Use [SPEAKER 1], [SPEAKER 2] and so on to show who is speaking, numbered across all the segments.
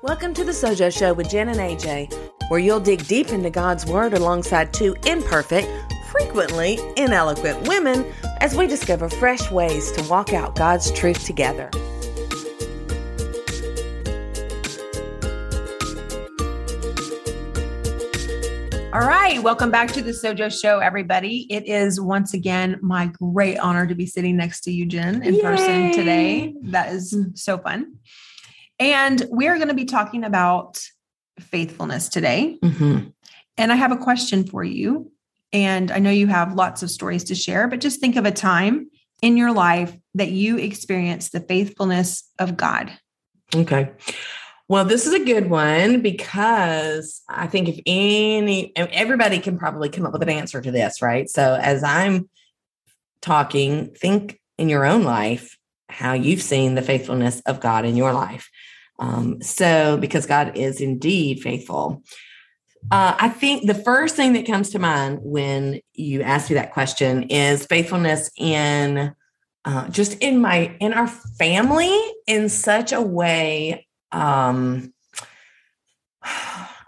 [SPEAKER 1] Welcome to the Sojo Show with Jen and AJ, where you'll dig deep into God's Word alongside two imperfect, frequently ineloquent women as we discover fresh ways to walk out God's truth together.
[SPEAKER 2] All right, welcome back to the Sojo Show, everybody. It is once again my great honor to be sitting next to you, Jen, in
[SPEAKER 1] Yay.
[SPEAKER 2] person today. That is so fun. And we are going to be talking about faithfulness today.
[SPEAKER 1] Mm-hmm.
[SPEAKER 2] And I have a question for you. And I know you have lots of stories to share, but just think of a time in your life that you experienced the faithfulness of God.
[SPEAKER 3] Okay. Well, this is a good one because I think if any, everybody can probably come up with an answer to this, right? So as I'm talking, think in your own life how you've seen the faithfulness of God in your life. Um, so, because God is indeed faithful. Uh, I think the first thing that comes to mind when you ask me that question is faithfulness in uh, just in my in our family in such a way um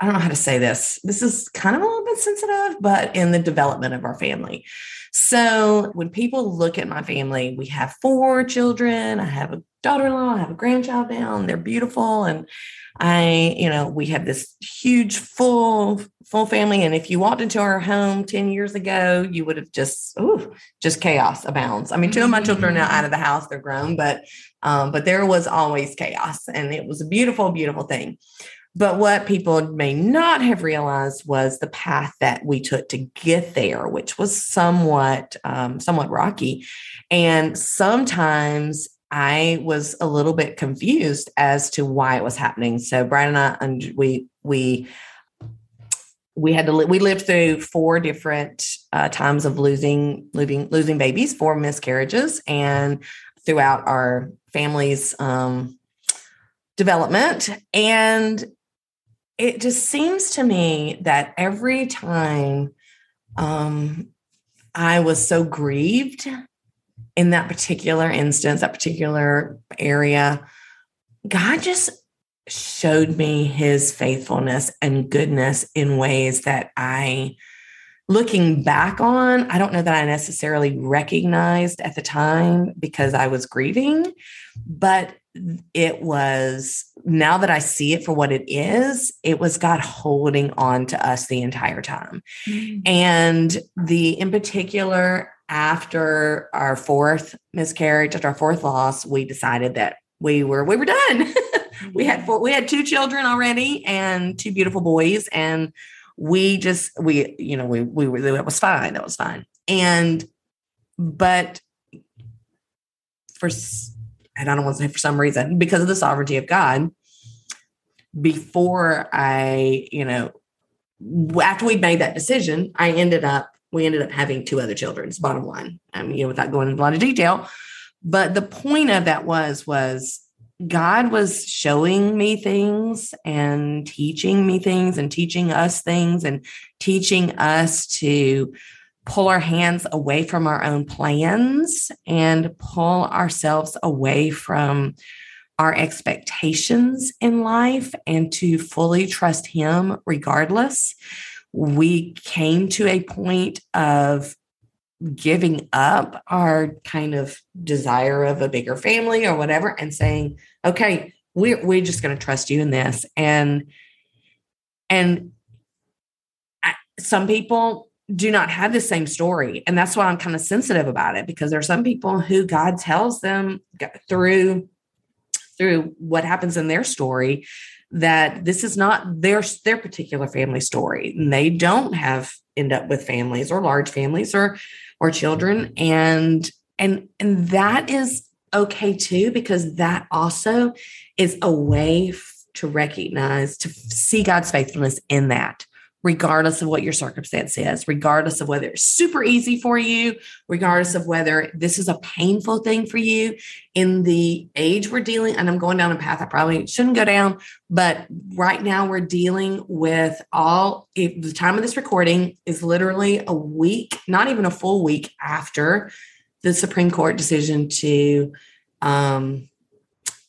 [SPEAKER 3] I don't know how to say this. This is kind of a little bit sensitive, but in the development of our family. So when people look at my family, we have four children. I have a daughter-in-law, I have a grandchild now, and they're beautiful. And I, you know, we have this huge full full family. And if you walked into our home 10 years ago, you would have just, oh, just chaos abounds. I mean, two of my children are now out of the house, they're grown, but um, but there was always chaos. And it was a beautiful, beautiful thing. But what people may not have realized was the path that we took to get there, which was somewhat um, somewhat rocky. And sometimes I was a little bit confused as to why it was happening. So Brian and I, we we we had to li- we lived through four different uh, times of losing losing losing babies, four miscarriages, and throughout our family's um, development, and it just seems to me that every time um, I was so grieved in that particular instance, that particular area, God just showed me his faithfulness and goodness in ways that I, looking back on, I don't know that I necessarily recognized at the time because I was grieving, but it was now that I see it for what it is, it was God holding on to us the entire time. Mm-hmm. And the, in particular, after our fourth miscarriage, after our fourth loss, we decided that we were we were done. we had four, we had two children already and two beautiful boys, and we just we you know we we were that was fine. That was fine. And but for and I don't want to say for some reason because of the sovereignty of God, before I you know after we made that decision, I ended up we ended up having two other children. Bottom line, mean, you know, without going into a lot of detail, but the point of that was was God was showing me things and teaching me things and teaching us things and teaching us to pull our hands away from our own plans and pull ourselves away from our expectations in life and to fully trust Him regardless. We came to a point of giving up our kind of desire of a bigger family or whatever and saying okay we're, we're just going to trust you in this and and some people do not have the same story. And that's why i'm kind of sensitive about it because there are some people who god tells them through through what happens in their story that this is not their their particular family story. And they don't have end up with families or large families or or children. And and and that is okay too because that also is a way to recognize to see God's faithfulness in that regardless of what your circumstance is regardless of whether it's super easy for you regardless of whether this is a painful thing for you. In the age we're dealing and I'm going down a path I probably shouldn't go down but right now we're dealing with all if the time of this recording is literally a week not even a full week after the Supreme Court decision to, um,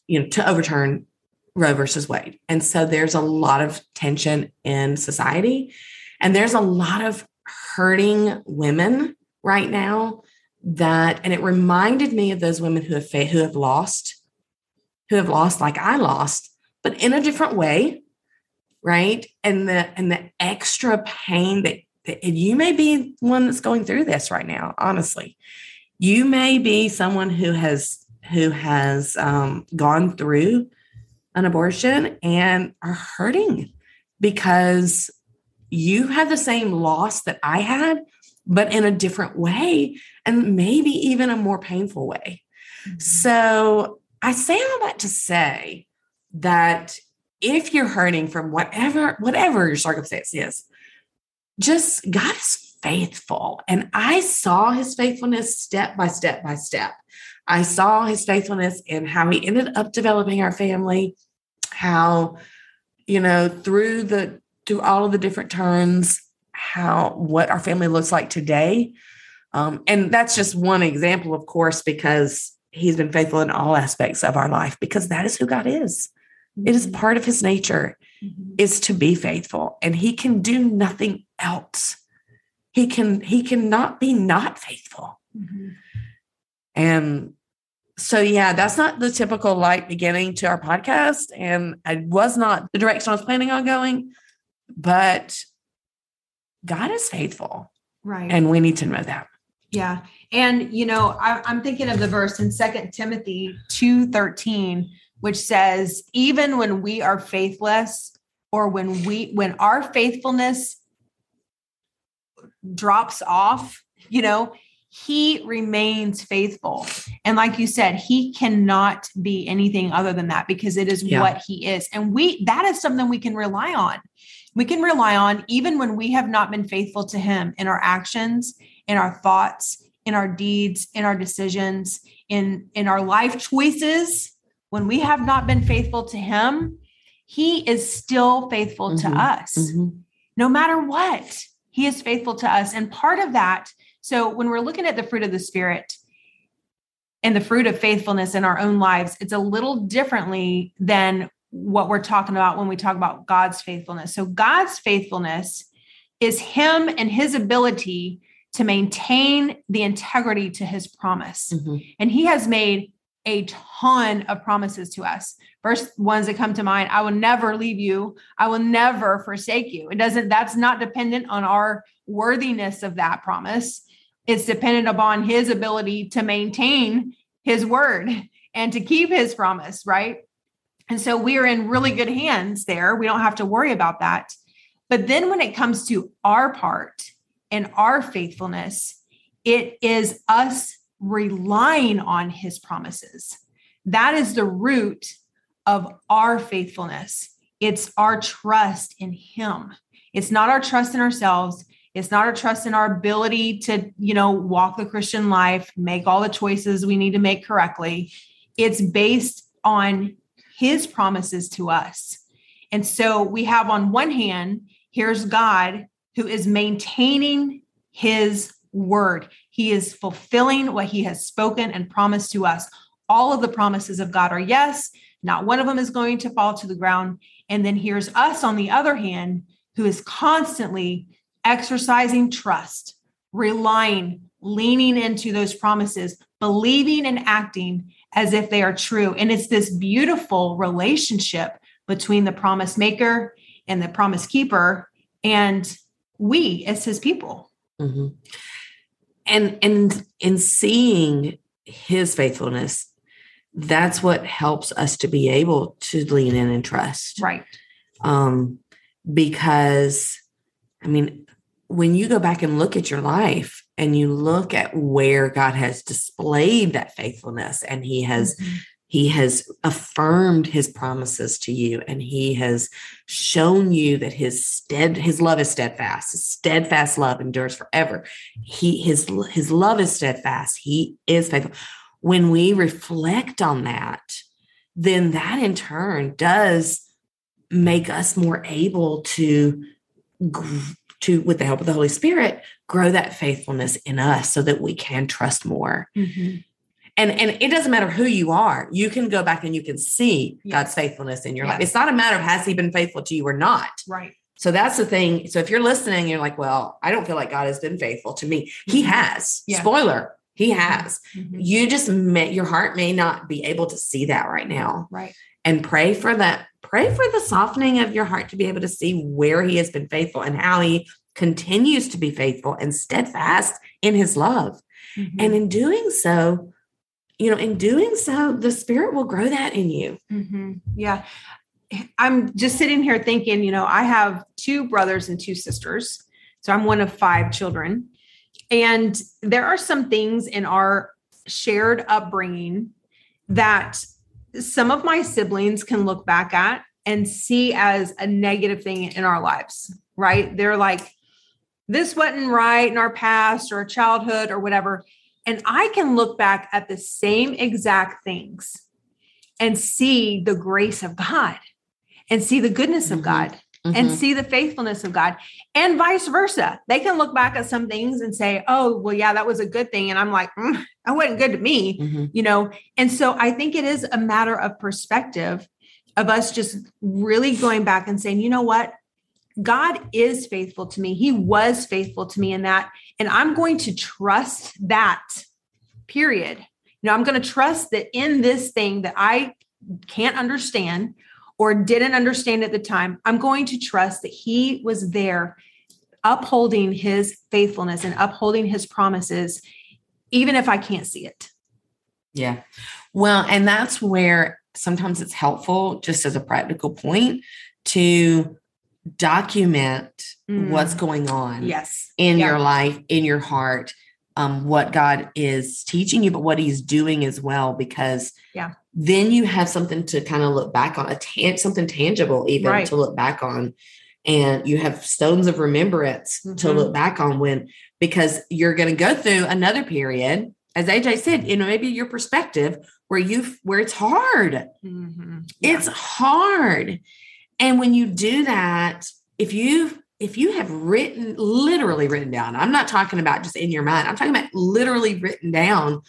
[SPEAKER 3] you know, to overturn Roe versus Wade. And so there's a lot of tension in society. And there's a lot of hurting women right now that, and it reminded me of those women who have who have lost, who have lost like I lost, but in a different way, right? And the and the extra pain that, that you may be one that's going through this right now. Honestly, you may be someone who has who has um, gone through an abortion and are hurting because you have the same loss that I had, but in a different way, and maybe even a more painful way. Mm-hmm. So I say all that to say that if you're hurting from whatever, whatever your circumstance is, just God is faithful. And I saw his faithfulness step by step by step. I saw his faithfulness and how he ended up developing our family, how, you know, through the through all of the different turns, how what our family looks like today. Um, and that's just one example, of course, because he's been faithful in all aspects of our life, because that is who God is. Mm-hmm. It is mm-hmm. part of his nature mm-hmm. is to be faithful, and he can do nothing else. He can he cannot be not faithful. Mm-hmm. And so yeah, that's not the typical light beginning to our podcast. And I was not the direction I was planning on going, but God is faithful.
[SPEAKER 2] Right.
[SPEAKER 3] And we need to know that.
[SPEAKER 2] Yeah. And you know, I, am thinking of the verse in Second Timothy 2 13, which says, even when we are faithless, or when we when our faithfulness drops off, you know, he remains faithful. And like you said, he cannot be anything other than that because it is yeah. what he is. And we that is something we can rely on we can rely on even when we have not been faithful to him in our actions in our thoughts in our deeds in our decisions in in our life choices when we have not been faithful to him he is still faithful mm-hmm. to us mm-hmm. no matter what he is faithful to us and part of that so when we're looking at the fruit of the spirit and the fruit of faithfulness in our own lives it's a little differently than what we're talking about when we talk about God's faithfulness. So, God's faithfulness is Him and His ability to maintain the integrity to His promise. Mm-hmm. And He has made a ton of promises to us. First ones that come to mind I will never leave you, I will never forsake you. It doesn't, that's not dependent on our worthiness of that promise. It's dependent upon his ability to maintain his word and to keep his promise, right? And so we're in really good hands there. We don't have to worry about that. But then when it comes to our part and our faithfulness, it is us relying on his promises. That is the root of our faithfulness. It's our trust in him. It's not our trust in ourselves. It's not our trust in our ability to, you know, walk the Christian life, make all the choices we need to make correctly. It's based on his promises to us. And so we have on one hand, here's God who is maintaining his word. He is fulfilling what he has spoken and promised to us. All of the promises of God are yes, not one of them is going to fall to the ground. And then here's us on the other hand, who is constantly exercising trust, relying, leaning into those promises, believing and acting as if they are true. And it's this beautiful relationship between the promise maker and the promise keeper and we as his people. Mm-hmm.
[SPEAKER 3] And and in seeing his faithfulness, that's what helps us to be able to lean in and trust.
[SPEAKER 2] Right.
[SPEAKER 3] Um, because I mean, when you go back and look at your life and you look at where God has displayed that faithfulness and he has mm-hmm. he has affirmed his promises to you and he has shown you that his stead his love is steadfast his steadfast love endures forever. He his his love is steadfast. He is faithful. When we reflect on that then that in turn does make us more able to to, with the help of the Holy Spirit, grow that faithfulness in us so that we can trust more. Mm-hmm. And and it doesn't matter who you are. You can go back and you can see yes. God's faithfulness in your yes. life. It's not a matter of has he been faithful to you or not.
[SPEAKER 2] Right.
[SPEAKER 3] So that's the thing. So if you're listening, you're like, well, I don't feel like God has been faithful to me. He mm-hmm. has. Yeah. Spoiler, he mm-hmm. has. Mm-hmm. You just may, your heart may not be able to see that right now.
[SPEAKER 2] Right.
[SPEAKER 3] And pray for that. Pray for the softening of your heart to be able to see where he has been faithful and how he continues to be faithful and steadfast in his love. Mm-hmm. And in doing so, you know, in doing so, the spirit will grow that in you.
[SPEAKER 2] Mm-hmm. Yeah. I'm just sitting here thinking, you know, I have two brothers and two sisters. So I'm one of five children. And there are some things in our shared upbringing that some of my siblings can look back at and see as a negative thing in our lives, right? They're like, this wasn't right in our past or childhood or whatever. And I can look back at the same exact things and see the grace of God and see the goodness mm-hmm. of God mm-hmm. and see the faithfulness of God and vice versa. They can look back at some things and say, oh, well, yeah, that was a good thing. And I'm like, mm, that wasn't good to me, mm-hmm. you know? And so I think it is a matter of perspective of us just really going back and saying, you know what? God is faithful to me. He was faithful to me in that. And I'm going to trust that, period. You know, I'm going to trust that in this thing that I can't understand or didn't understand at the time, I'm going to trust that He was there upholding His faithfulness and upholding His promises, even if I can't see it.
[SPEAKER 3] Yeah. Well, and that's where sometimes it's helpful, just as a practical point, to document mm. what's going on
[SPEAKER 2] yes
[SPEAKER 3] in yeah. your life in your heart um, what god is teaching you but what he's doing as well because
[SPEAKER 2] yeah
[SPEAKER 3] then you have something to kind of look back on a tan- something tangible even right. to look back on and you have stones of remembrance mm-hmm. to look back on when because you're going to go through another period as aj said you know maybe your perspective where you where it's hard mm-hmm. yeah. it's hard and when you do that if you if you have written literally written down i'm not talking about just in your mind i'm talking about literally written down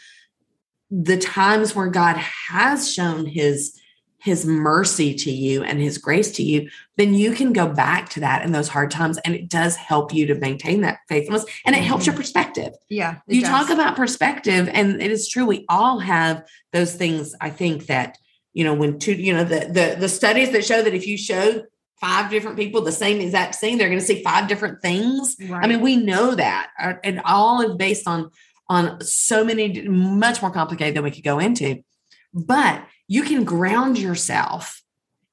[SPEAKER 3] the times where God has shown his his mercy to you and his grace to you, then you can go back to that in those hard times. And it does help you to maintain that faithfulness and it mm-hmm. helps your perspective.
[SPEAKER 2] Yeah.
[SPEAKER 3] You does. talk about perspective, and it is true. We all have those things. I think that, you know, when two, you know, the the the studies that show that if you show five different people the same exact scene, they're going to see five different things. Right. I mean, we know that. Uh, and all is based on on so many, much more complicated than we could go into. But you can ground yourself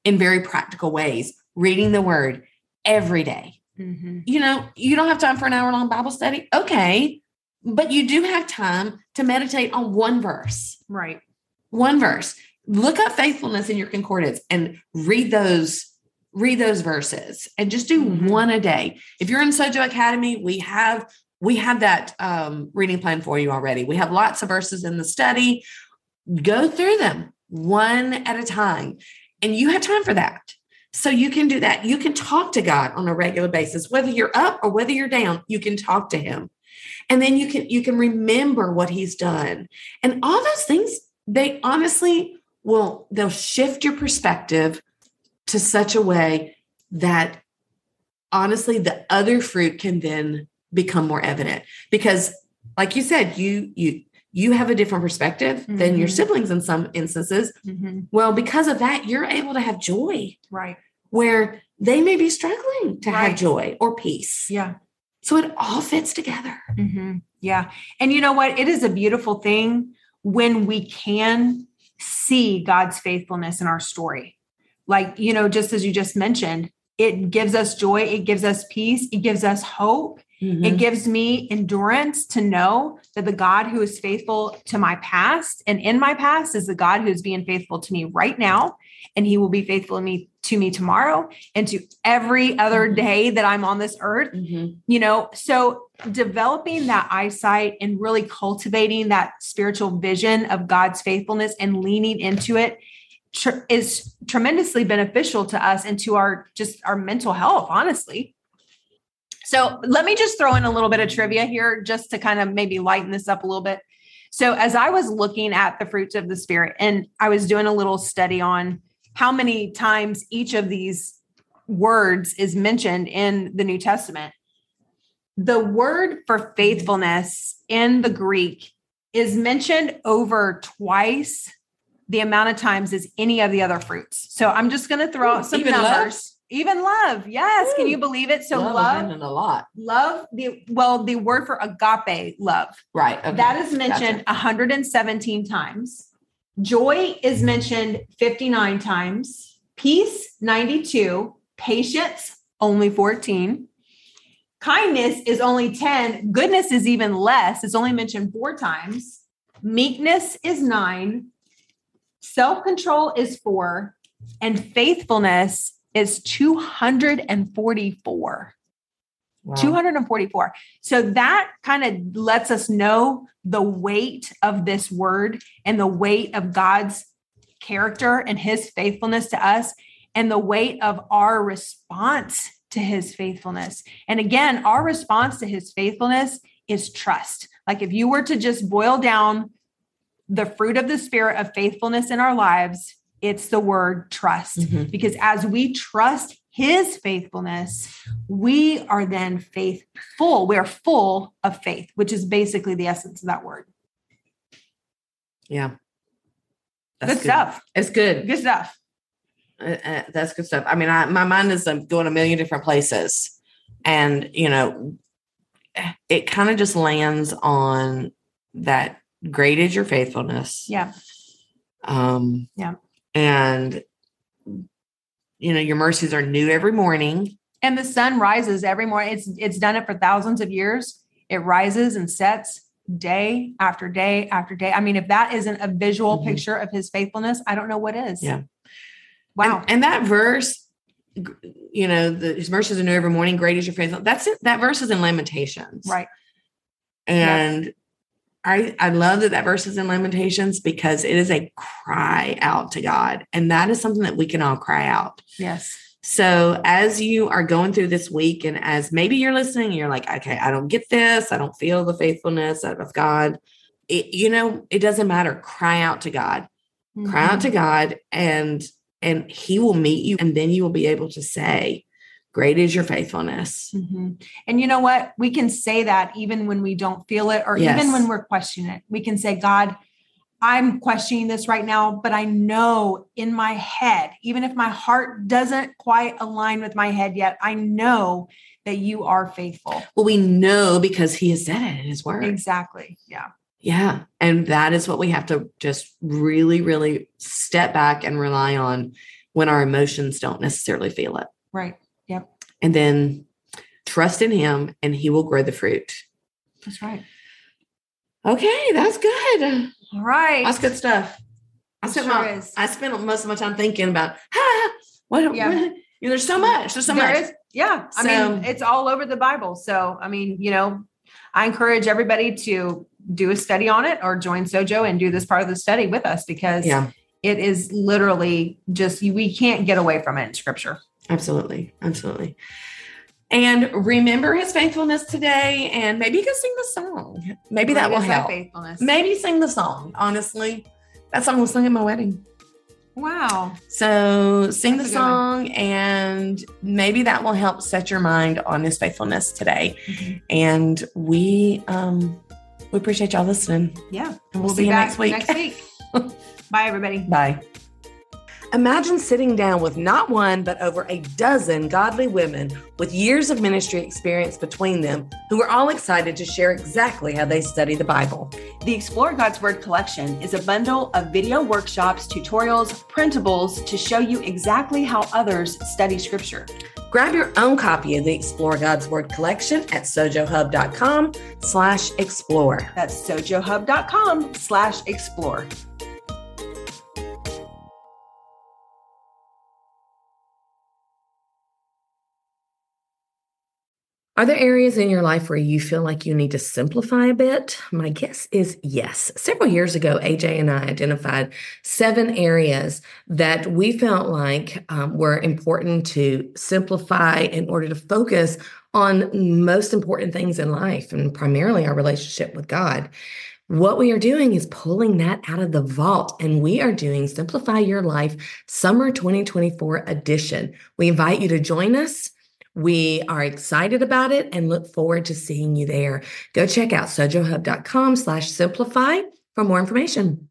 [SPEAKER 3] in very practical ways, reading the word every day. Mm-hmm. You know, you don't have time for an hour long Bible study. Okay. But you do have time to meditate on one verse.
[SPEAKER 2] Right.
[SPEAKER 3] One verse. Look up faithfulness in your concordance and read those read those verses and just do mm-hmm. one a day. If you're in Sojo Academy, we have we have that um, reading plan for you already. We have lots of verses in the study. Go through them one at a time. And you have time for that. So you can do that. You can talk to God on a regular basis, whether you're up or whether you're down, you can talk to him. And then you can you can remember what he's done. And all those things, they honestly will they'll shift your perspective to such a way that honestly the other fruit can then become more evident because like you said you you you have a different perspective mm-hmm. than your mm-hmm. siblings in some instances mm-hmm. well because of that you're able to have joy
[SPEAKER 2] right
[SPEAKER 3] where they may be struggling to right. have joy or peace
[SPEAKER 2] yeah
[SPEAKER 3] so it all fits together
[SPEAKER 2] mm-hmm. yeah and you know what it is a beautiful thing when we can see god's faithfulness in our story like you know just as you just mentioned it gives us joy it gives us peace it gives us hope Mm-hmm. It gives me endurance to know that the God who is faithful to my past and in my past is the God who's being faithful to me right now. And he will be faithful to me to me tomorrow and to every other mm-hmm. day that I'm on this earth. Mm-hmm. You know, so developing that eyesight and really cultivating that spiritual vision of God's faithfulness and leaning into it tr- is tremendously beneficial to us and to our just our mental health, honestly. So let me just throw in a little bit of trivia here just to kind of maybe lighten this up a little bit. So as I was looking at the fruits of the spirit and I was doing a little study on how many times each of these words is mentioned in the New Testament, the word for faithfulness in the Greek is mentioned over twice the amount of times as any of the other fruits. So I'm just going to throw out some numbers. Love? Even love, yes. Ooh. Can you believe it? So love, love
[SPEAKER 3] a lot.
[SPEAKER 2] Love the well, the word for agape, love.
[SPEAKER 3] Right. Okay.
[SPEAKER 2] That is mentioned gotcha. 117 times. Joy is mentioned 59 times. Peace 92. Patience only 14. Kindness is only 10. Goodness is even less. It's only mentioned four times. Meekness is nine. Self control is four. And faithfulness is 244. Wow. 244. So that kind of lets us know the weight of this word and the weight of God's character and his faithfulness to us and the weight of our response to his faithfulness. And again, our response to his faithfulness is trust. Like if you were to just boil down the fruit of the spirit of faithfulness in our lives, it's the word trust. Mm-hmm. Because as we trust his faithfulness, we are then faithful. We are full of faith, which is basically the essence of that word.
[SPEAKER 3] Yeah.
[SPEAKER 2] That's good, good. stuff.
[SPEAKER 3] It's good.
[SPEAKER 2] Good stuff.
[SPEAKER 3] Uh, uh, that's good stuff. I mean, I, my mind is um, going a million different places, and you know, it kind of just lands on that. Great is your faithfulness.
[SPEAKER 2] Yeah.
[SPEAKER 3] Um.
[SPEAKER 2] Yeah.
[SPEAKER 3] And you know, your mercies are new every morning.
[SPEAKER 2] And the sun rises every morning. It's it's done it for thousands of years. It rises and sets day after day after day. I mean, if that isn't a visual mm-hmm. picture of his faithfulness, I don't know what is.
[SPEAKER 3] Yeah.
[SPEAKER 2] Wow.
[SPEAKER 3] And, and that verse, you know, the, his mercies are new every morning. Great is your faithfulness. That's it. That verse is in Lamentations.
[SPEAKER 2] Right.
[SPEAKER 3] And yep. I, I love that that verse is in Lamentations because it is a cry out to God. And that is something that we can all cry out.
[SPEAKER 2] Yes.
[SPEAKER 3] So as you are going through this week, and as maybe you're listening, you're like, okay, I don't get this. I don't feel the faithfulness of God. It, you know, it doesn't matter. Cry out to God. Mm-hmm. Cry out to mm-hmm. God and and he will meet you and then you will be able to say great is your faithfulness
[SPEAKER 2] mm-hmm. and you know what we can say that even when we don't feel it or yes. even when we're questioning it we can say god i'm questioning this right now but i know in my head even if my heart doesn't quite align with my head yet i know that you are faithful
[SPEAKER 3] well we know because he has said it in his word
[SPEAKER 2] exactly yeah
[SPEAKER 3] yeah. And that is what we have to just really, really step back and rely on when our emotions don't necessarily feel it.
[SPEAKER 2] Right.
[SPEAKER 3] And then trust in him and he will grow the fruit.
[SPEAKER 2] That's right.
[SPEAKER 3] Okay, that's good.
[SPEAKER 2] All right.
[SPEAKER 3] That's good stuff. I spent sure my is. I spent most of my time thinking about ah, what, yeah. what you know, there's so much. There's so there much. Is,
[SPEAKER 2] yeah. So, I mean, it's all over the Bible. So I mean, you know, I encourage everybody to do a study on it or join Sojo and do this part of the study with us because
[SPEAKER 3] yeah.
[SPEAKER 2] it is literally just we can't get away from it in scripture.
[SPEAKER 3] Absolutely. Absolutely. And remember his faithfulness today. And maybe you can sing the song. Maybe that will help. Faithfulness. Maybe sing the song. Honestly, that song was sung at my wedding.
[SPEAKER 2] Wow.
[SPEAKER 3] So sing That's the song, and maybe that will help set your mind on his faithfulness today. Mm-hmm. And we um we appreciate y'all listening.
[SPEAKER 2] Yeah.
[SPEAKER 3] And we'll, we'll see you next week.
[SPEAKER 2] Next week. Bye, everybody.
[SPEAKER 3] Bye. Imagine sitting down with not one, but over a dozen godly women with years of ministry experience between them who are all excited to share exactly how they study the Bible.
[SPEAKER 2] The Explore God's Word collection is a bundle of video workshops, tutorials, printables to show you exactly how others study Scripture.
[SPEAKER 3] Grab your own copy of the Explore God's Word collection at sojohub.com slash explore.
[SPEAKER 2] That's sojohub.com slash explore.
[SPEAKER 3] Are there areas in your life where you feel like you need to simplify a bit? My guess is yes. Several years ago, AJ and I identified seven areas that we felt like um, were important to simplify in order to focus on most important things in life and primarily our relationship with God. what we are doing is pulling that out of the vault, and we are doing Simplify Your Life Summer 2024 edition. We invite you to join us. We are excited about it and look forward to seeing you there. Go check out sojohub.com slash simplify for more information.